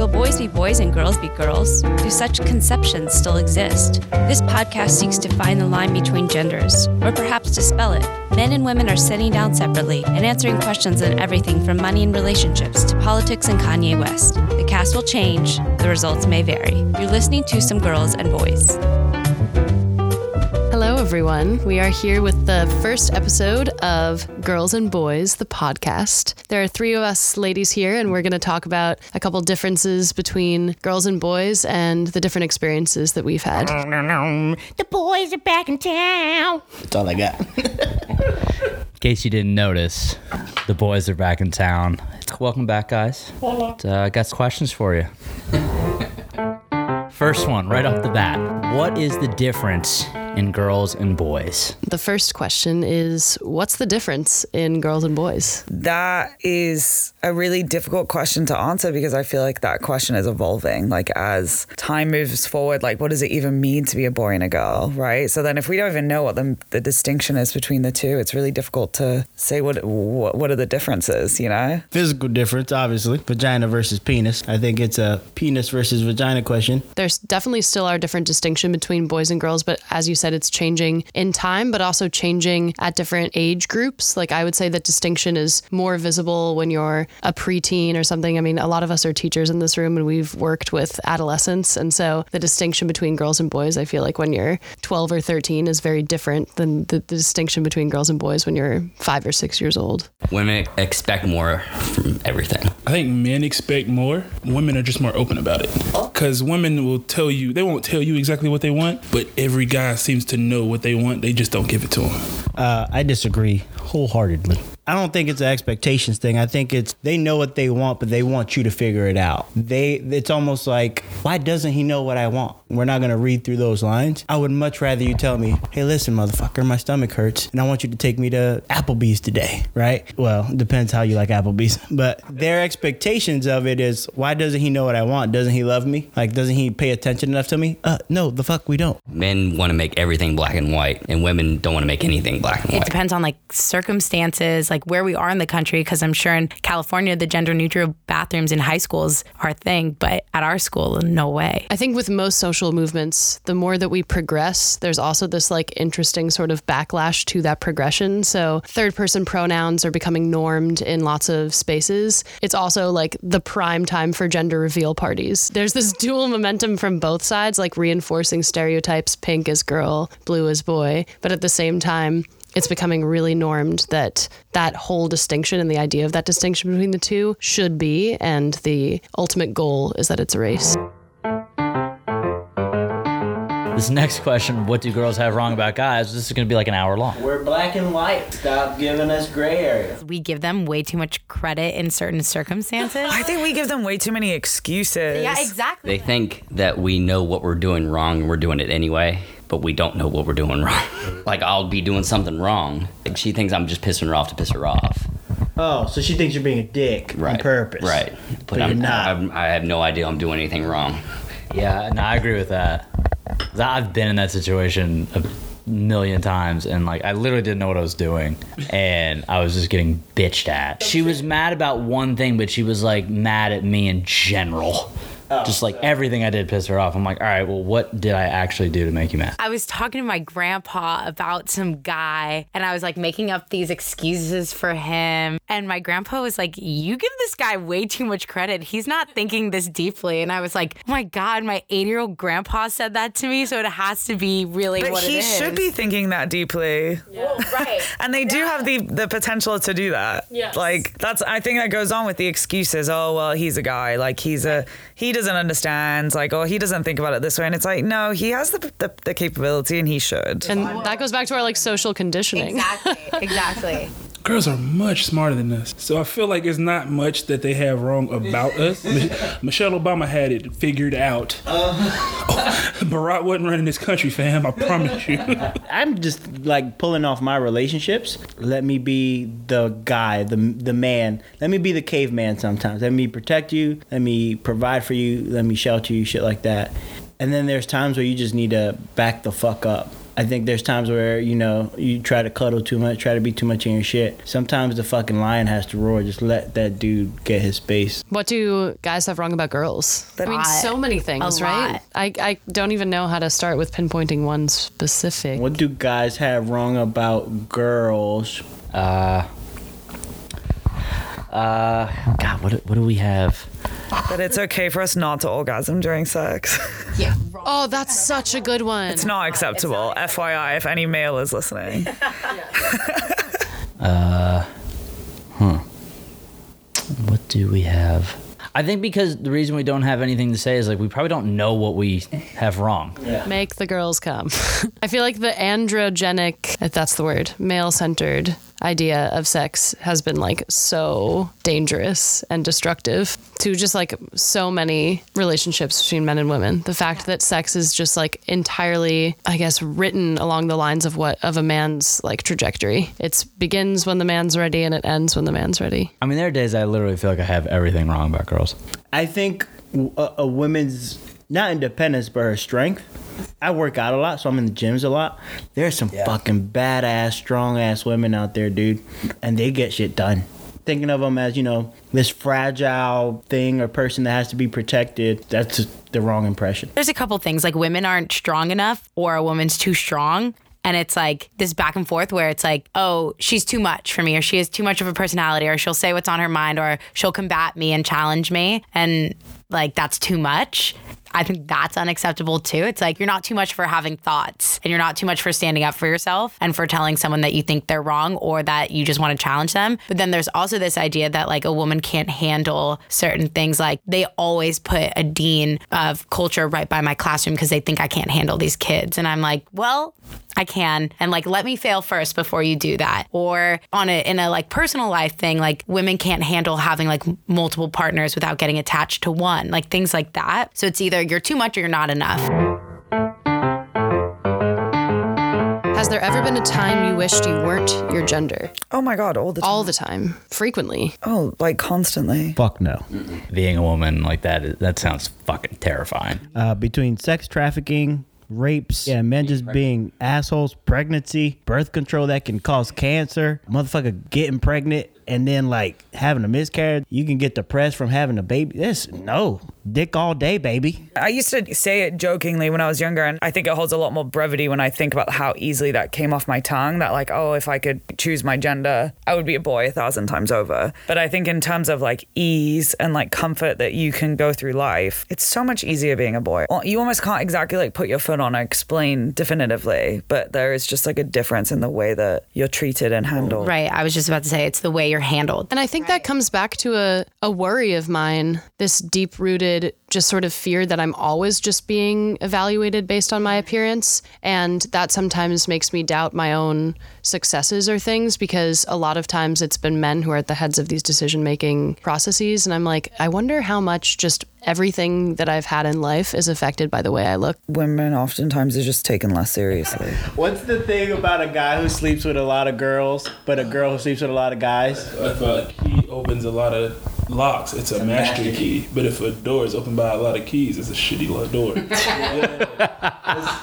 Will boys be boys and girls be girls? Do such conceptions still exist? This podcast seeks to find the line between genders, or perhaps dispel it. Men and women are sitting down separately and answering questions on everything from money and relationships to politics and Kanye West. The cast will change, the results may vary. You're listening to Some Girls and Boys. Hello, everyone. We are here with the first episode of Girls and Boys, the podcast. There are three of us ladies here, and we're going to talk about a couple differences between girls and boys and the different experiences that we've had. The boys are back in town. That's all I got. In case you didn't notice, the boys are back in town. Welcome back, guys. Uh, I got some questions for you. First one, right off the bat. What is the difference in girls and boys? The first question is What's the difference in girls and boys? That is a really difficult question to answer because I feel like that question is evolving. Like as time moves forward, like what does it even mean to be a boy and a girl, right? So then if we don't even know what the, the distinction is between the two, it's really difficult to say what, what what are the differences, you know? Physical difference, obviously. Vagina versus penis. I think it's a penis versus vagina question. There's definitely still our different distinction between boys and girls, but as you said, it's changing in time, but also changing at different age groups. Like I would say that distinction is more visible when you're a preteen or something. I mean, a lot of us are teachers in this room and we've worked with adolescents. And so the distinction between girls and boys, I feel like when you're 12 or 13 is very different than the, the distinction between girls and boys when you're five or six years old. Women expect more from everything. I think men expect more. Women are just more open about it. Because women will tell you, they won't tell you exactly what they want, but every guy seems to know what they want. They just don't give it to them. Uh, I disagree wholeheartedly. I don't think it's an expectations thing. I think it's they know what they want, but they want you to figure it out. They it's almost like why doesn't he know what I want? We're not gonna read through those lines. I would much rather you tell me, hey, listen, motherfucker, my stomach hurts, and I want you to take me to Applebee's today, right? Well, depends how you like Applebee's, but their expectations of it is why doesn't he know what I want? Doesn't he love me? Like, doesn't he pay attention enough to me? Uh, no, the fuck we don't. Men want to make everything black and white, and women don't want to make anything black and white. It depends on like circumstances, like where we are in the country. Because I'm sure in California, the gender neutral bathrooms in high schools are a thing, but at our school, no way. I think with most social movements, the more that we progress, there's also this like interesting sort of backlash to that progression. So, third person pronouns are becoming normed in lots of spaces. It's also like the prime time for gender reveal parties. There's this dual momentum from both sides, like reinforcing stereotypes pink is girl, blue is boy. But at the same time, it's becoming really normed that that whole distinction and the idea of that distinction between the two should be, and the ultimate goal is that it's erased. This next question, what do girls have wrong about guys? This is going to be like an hour long. We're black and white. Stop giving us gray areas. We give them way too much credit in certain circumstances. I think we give them way too many excuses. yeah, exactly. They think that we know what we're doing wrong and we're doing it anyway, but we don't know what we're doing wrong. like I'll be doing something wrong. Like she thinks I'm just pissing her off to piss her off. Oh, so she thinks you're being a dick Right. on purpose. Right. But I'm, you're not. I'm, I have no idea I'm doing anything wrong. Yeah, no, I agree with that. I've been in that situation a million times, and like I literally didn't know what I was doing, and I was just getting bitched at. She was mad about one thing, but she was like mad at me in general. Oh. just like everything I did pissed her off. I'm like, all right, well, what did I actually do to make you mad? I was talking to my grandpa about some guy and I was like making up these excuses for him. And my grandpa was like, You give this guy way too much credit. He's not thinking this deeply. And I was like, Oh my God, my eight year old grandpa said that to me. So it has to be really But what he it is. should be thinking that deeply. right. And they do have the the potential to do that. Yes. Like that's I think that goes on with the excuses. Oh well, he's a guy. Like he's a he doesn't understand. Like oh he doesn't think about it this way. And it's like no, he has the the, the capability and he should. And that goes back to our like social conditioning. Exactly. Exactly. Girls are much smarter than us. So I feel like it's not much that they have wrong about us. Michelle Obama had it figured out. Uh-huh. Barack wasn't running this country, fam. I promise you. I'm just like pulling off my relationships. Let me be the guy, the the man. Let me be the caveman sometimes. Let me protect you. Let me provide for you. Let me shelter you. Shit like that. And then there's times where you just need to back the fuck up. I think there's times where you know you try to cuddle too much, try to be too much in your shit. Sometimes the fucking lion has to roar. Just let that dude get his space. What do guys have wrong about girls? I mean, so many things, A right? lot. I, I don't even know how to start with pinpointing one specific. What do guys have wrong about girls? Uh, uh, God, what, do- what do we have? That it's okay for us not to orgasm during sex. Yeah. Oh, that's such a good one. It's not acceptable. FYI, if any male is listening. Uh, hmm. What do we have? I think because the reason we don't have anything to say is like we probably don't know what we have wrong. Yeah. Make the girls come. I feel like the androgenic, if that's the word, male centered idea of sex has been like so dangerous and destructive to just like so many relationships between men and women. The fact that sex is just like entirely, I guess, written along the lines of what of a man's like trajectory. It begins when the man's ready and it ends when the man's ready. I mean, there are days I literally feel like I have everything wrong about girls. I think a, a woman's not independence, but her strength. I work out a lot, so I'm in the gyms a lot. There's some fucking badass, strong ass women out there, dude, and they get shit done. Thinking of them as you know this fragile thing or person that has to be protected. That's the wrong impression. There's a couple things like women aren't strong enough or a woman's too strong. And it's like this back and forth where it's like, oh, she's too much for me, or she has too much of a personality, or she'll say what's on her mind, or she'll combat me and challenge me. And like, that's too much. I think that's unacceptable too. It's like you're not too much for having thoughts and you're not too much for standing up for yourself and for telling someone that you think they're wrong or that you just want to challenge them. But then there's also this idea that like a woman can't handle certain things. Like they always put a dean of culture right by my classroom because they think I can't handle these kids. And I'm like, well, I can. And like, let me fail first before you do that. Or on a, in a like personal life thing, like women can't handle having like multiple partners without getting attached to one, like things like that. So it's either you're too much or you're not enough. Has there ever been a time you wished you weren't your gender? Oh my God, all the time. All the time, frequently. oh, like constantly. Fuck no. Being a woman like that, that sounds fucking terrifying. uh, between sex trafficking, rapes, yeah, men just being assholes, pregnancy, birth control that can cause cancer, motherfucker getting pregnant and then like having a miscarriage. You can get depressed from having a baby. This no dick all day, baby. I used to say it jokingly when I was younger, and I think it holds a lot more brevity when I think about how easily that came off my tongue. That, like, oh, if I could choose my gender, I would be a boy a thousand times over. But I think, in terms of like ease and like comfort that you can go through life, it's so much easier being a boy. You almost can't exactly like put your foot on or explain definitively, but there is just like a difference in the way that you're treated and handled. Right. I was just about to say it's the way you're handled. And I think that comes back to a, a worry of mine, this deep rooted just sort of fear that I'm always just being evaluated based on my appearance. And that sometimes makes me doubt my own successes or things because a lot of times it's been men who are at the heads of these decision making processes. And I'm like, I wonder how much just everything that I've had in life is affected by the way I look. Women oftentimes are just taken less seriously. What's the thing about a guy who sleeps with a lot of girls, but a girl who sleeps with a lot of guys? If a key opens a lot of locks, it's a master key. But if a door is opened by a lot of keys, it's a shitty lo- door.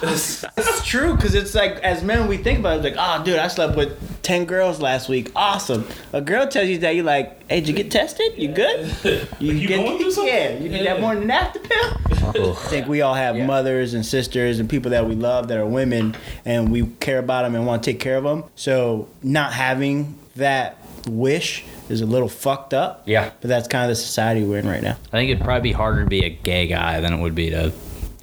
It's true because it's like as men we think about it, like, oh, dude, I slept with ten girls last week. Awesome. A girl tells you that you're like, hey, did you get tested? You good? You, you going through something? Yeah, you did that morning after pill. I think we all have mothers and sisters and people that we love that are women, and we care about them and want to take care of them. So not having that wish is a little fucked up. Yeah. But that's kind of the society we're in right now. I think it'd probably be harder to be a gay guy than it would be to a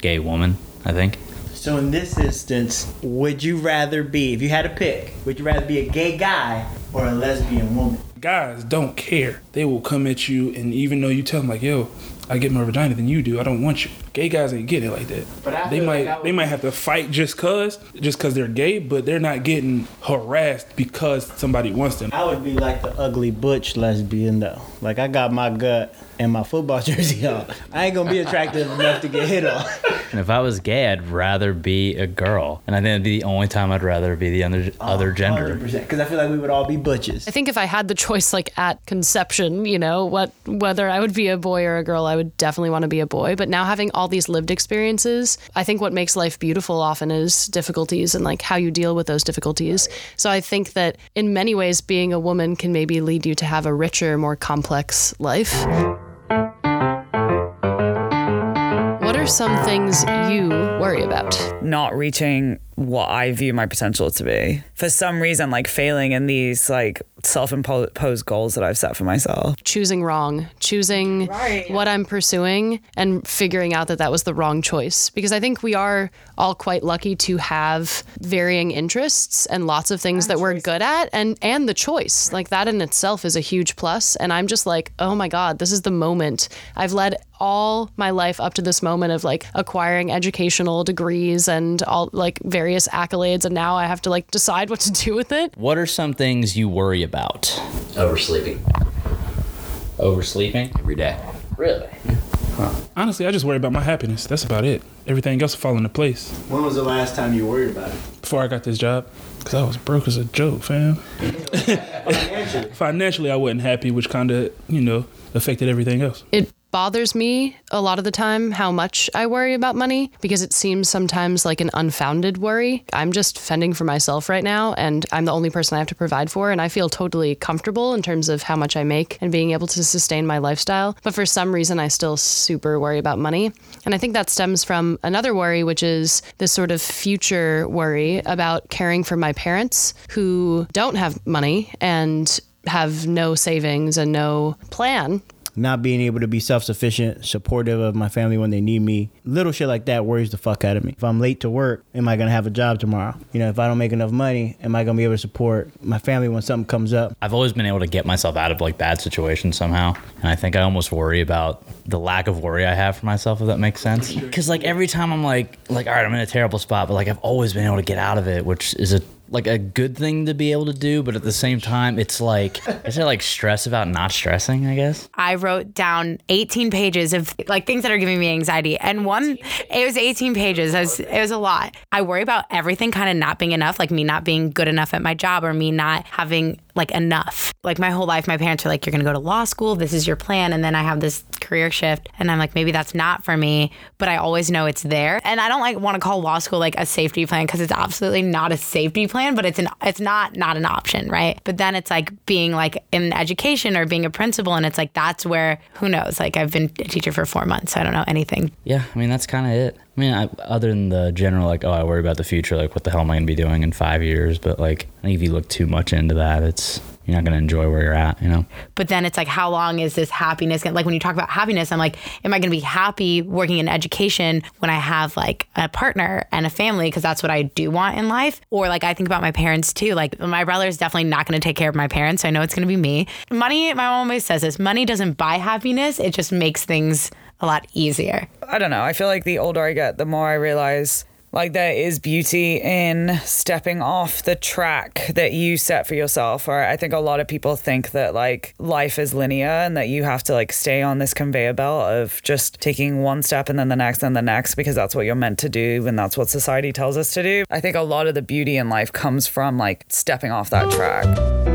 gay woman. I think. So in this instance, would you rather be, if you had to pick, would you rather be a gay guy or a lesbian woman? Guys don't care. They will come at you, and even though you tell them like, "Yo, I get more vagina than you do. I don't want you." Gay guys ain't getting it like that. But they feel like might they might have to fight just cause just cause they're gay, but they're not getting harassed because somebody wants them. I would be like the ugly butch lesbian though. Like I got my gut and my football jersey on. I ain't gonna be attractive enough to get hit on. And if I was gay, I'd rather be a girl, and I think it'd be the only time I'd rather be the other oh, other gender. Because I feel like we would all be butches. I think if I had the choice, like at conception, you know, what whether I would be a boy or a girl, I would definitely want to be a boy. But now having all these lived experiences, I think what makes life beautiful often is difficulties and like how you deal with those difficulties. So I think that in many ways, being a woman can maybe lead you to have a richer, more complex life. Are some things you worry about? not reaching what I view my potential to be. For some reason, like failing in these like self-imposed goals that I've set for myself. choosing wrong, choosing what I'm pursuing, and figuring out that that was the wrong choice. Because I think we are all quite lucky to have varying interests and lots of things that we're good at, and and the choice like that in itself is a huge plus. And I'm just like, oh my god, this is the moment. I've led all my life up to this moment of like acquiring educational degrees and all like various accolades, and now I have to like decide what to do with it. What are some things you worry about? Oversleeping Oversleeping? every day. Really? Honestly, I just worry about my happiness. That's about it. Everything else will fall into place. When was the last time you worried about it? Before I got this job, because I was broke as a joke, fam. Financially. Financially, I wasn't happy, which kind of, you know, affected everything else. it bothers me a lot of the time how much I worry about money because it seems sometimes like an unfounded worry. I'm just fending for myself right now and I'm the only person I have to provide for and I feel totally comfortable in terms of how much I make and being able to sustain my lifestyle. But for some reason I still super worry about money. And I think that stems from another worry which is this sort of future worry about caring for my parents who don't have money and have no savings and no plan Not being able to be self sufficient, supportive of my family when they need me. Little shit like that worries the fuck out of me. If I'm late to work, am I gonna have a job tomorrow? You know, if I don't make enough money, am I gonna be able to support my family when something comes up? I've always been able to get myself out of like bad situations somehow. And I think I almost worry about the lack of worry I have for myself, if that makes sense. Because like every time I'm like, like, all right, I'm in a terrible spot, but like I've always been able to get out of it, which is a like a good thing to be able to do, but at the same time, it's like is there like stress about not stressing? I guess. I wrote down 18 pages of like things that are giving me anxiety. And one, it was 18 pages. It was, it was a lot. I worry about everything kind of not being enough, like me not being good enough at my job or me not having like enough. Like my whole life, my parents are like, you're going to go to law school. This is your plan. And then I have this career shift and I'm like, maybe that's not for me, but I always know it's there. And I don't like want to call law school like a safety plan because it's absolutely not a safety plan, but it's an, it's not, not an option. Right. But then it's like being like in education or being a principal. And it's like, that's where, who knows? Like I've been a teacher for four months. So I don't know anything. Yeah, I mean that's kind of it. I mean, I, other than the general like, oh, I worry about the future, like what the hell am I gonna be doing in five years? But like, I think if you look too much into that, it's you're not gonna enjoy where you're at. You know. but then it's like how long is this happiness gonna like when you talk about happiness i'm like am i gonna be happy working in education when i have like a partner and a family because that's what i do want in life or like i think about my parents too like my brother is definitely not gonna take care of my parents so i know it's gonna be me money my mom always says this money doesn't buy happiness it just makes things a lot easier I don't know. I feel like the older I get, the more I realize like there is beauty in stepping off the track that you set for yourself. Or I think a lot of people think that like life is linear and that you have to like stay on this conveyor belt of just taking one step and then the next and the next because that's what you're meant to do and that's what society tells us to do. I think a lot of the beauty in life comes from like stepping off that track.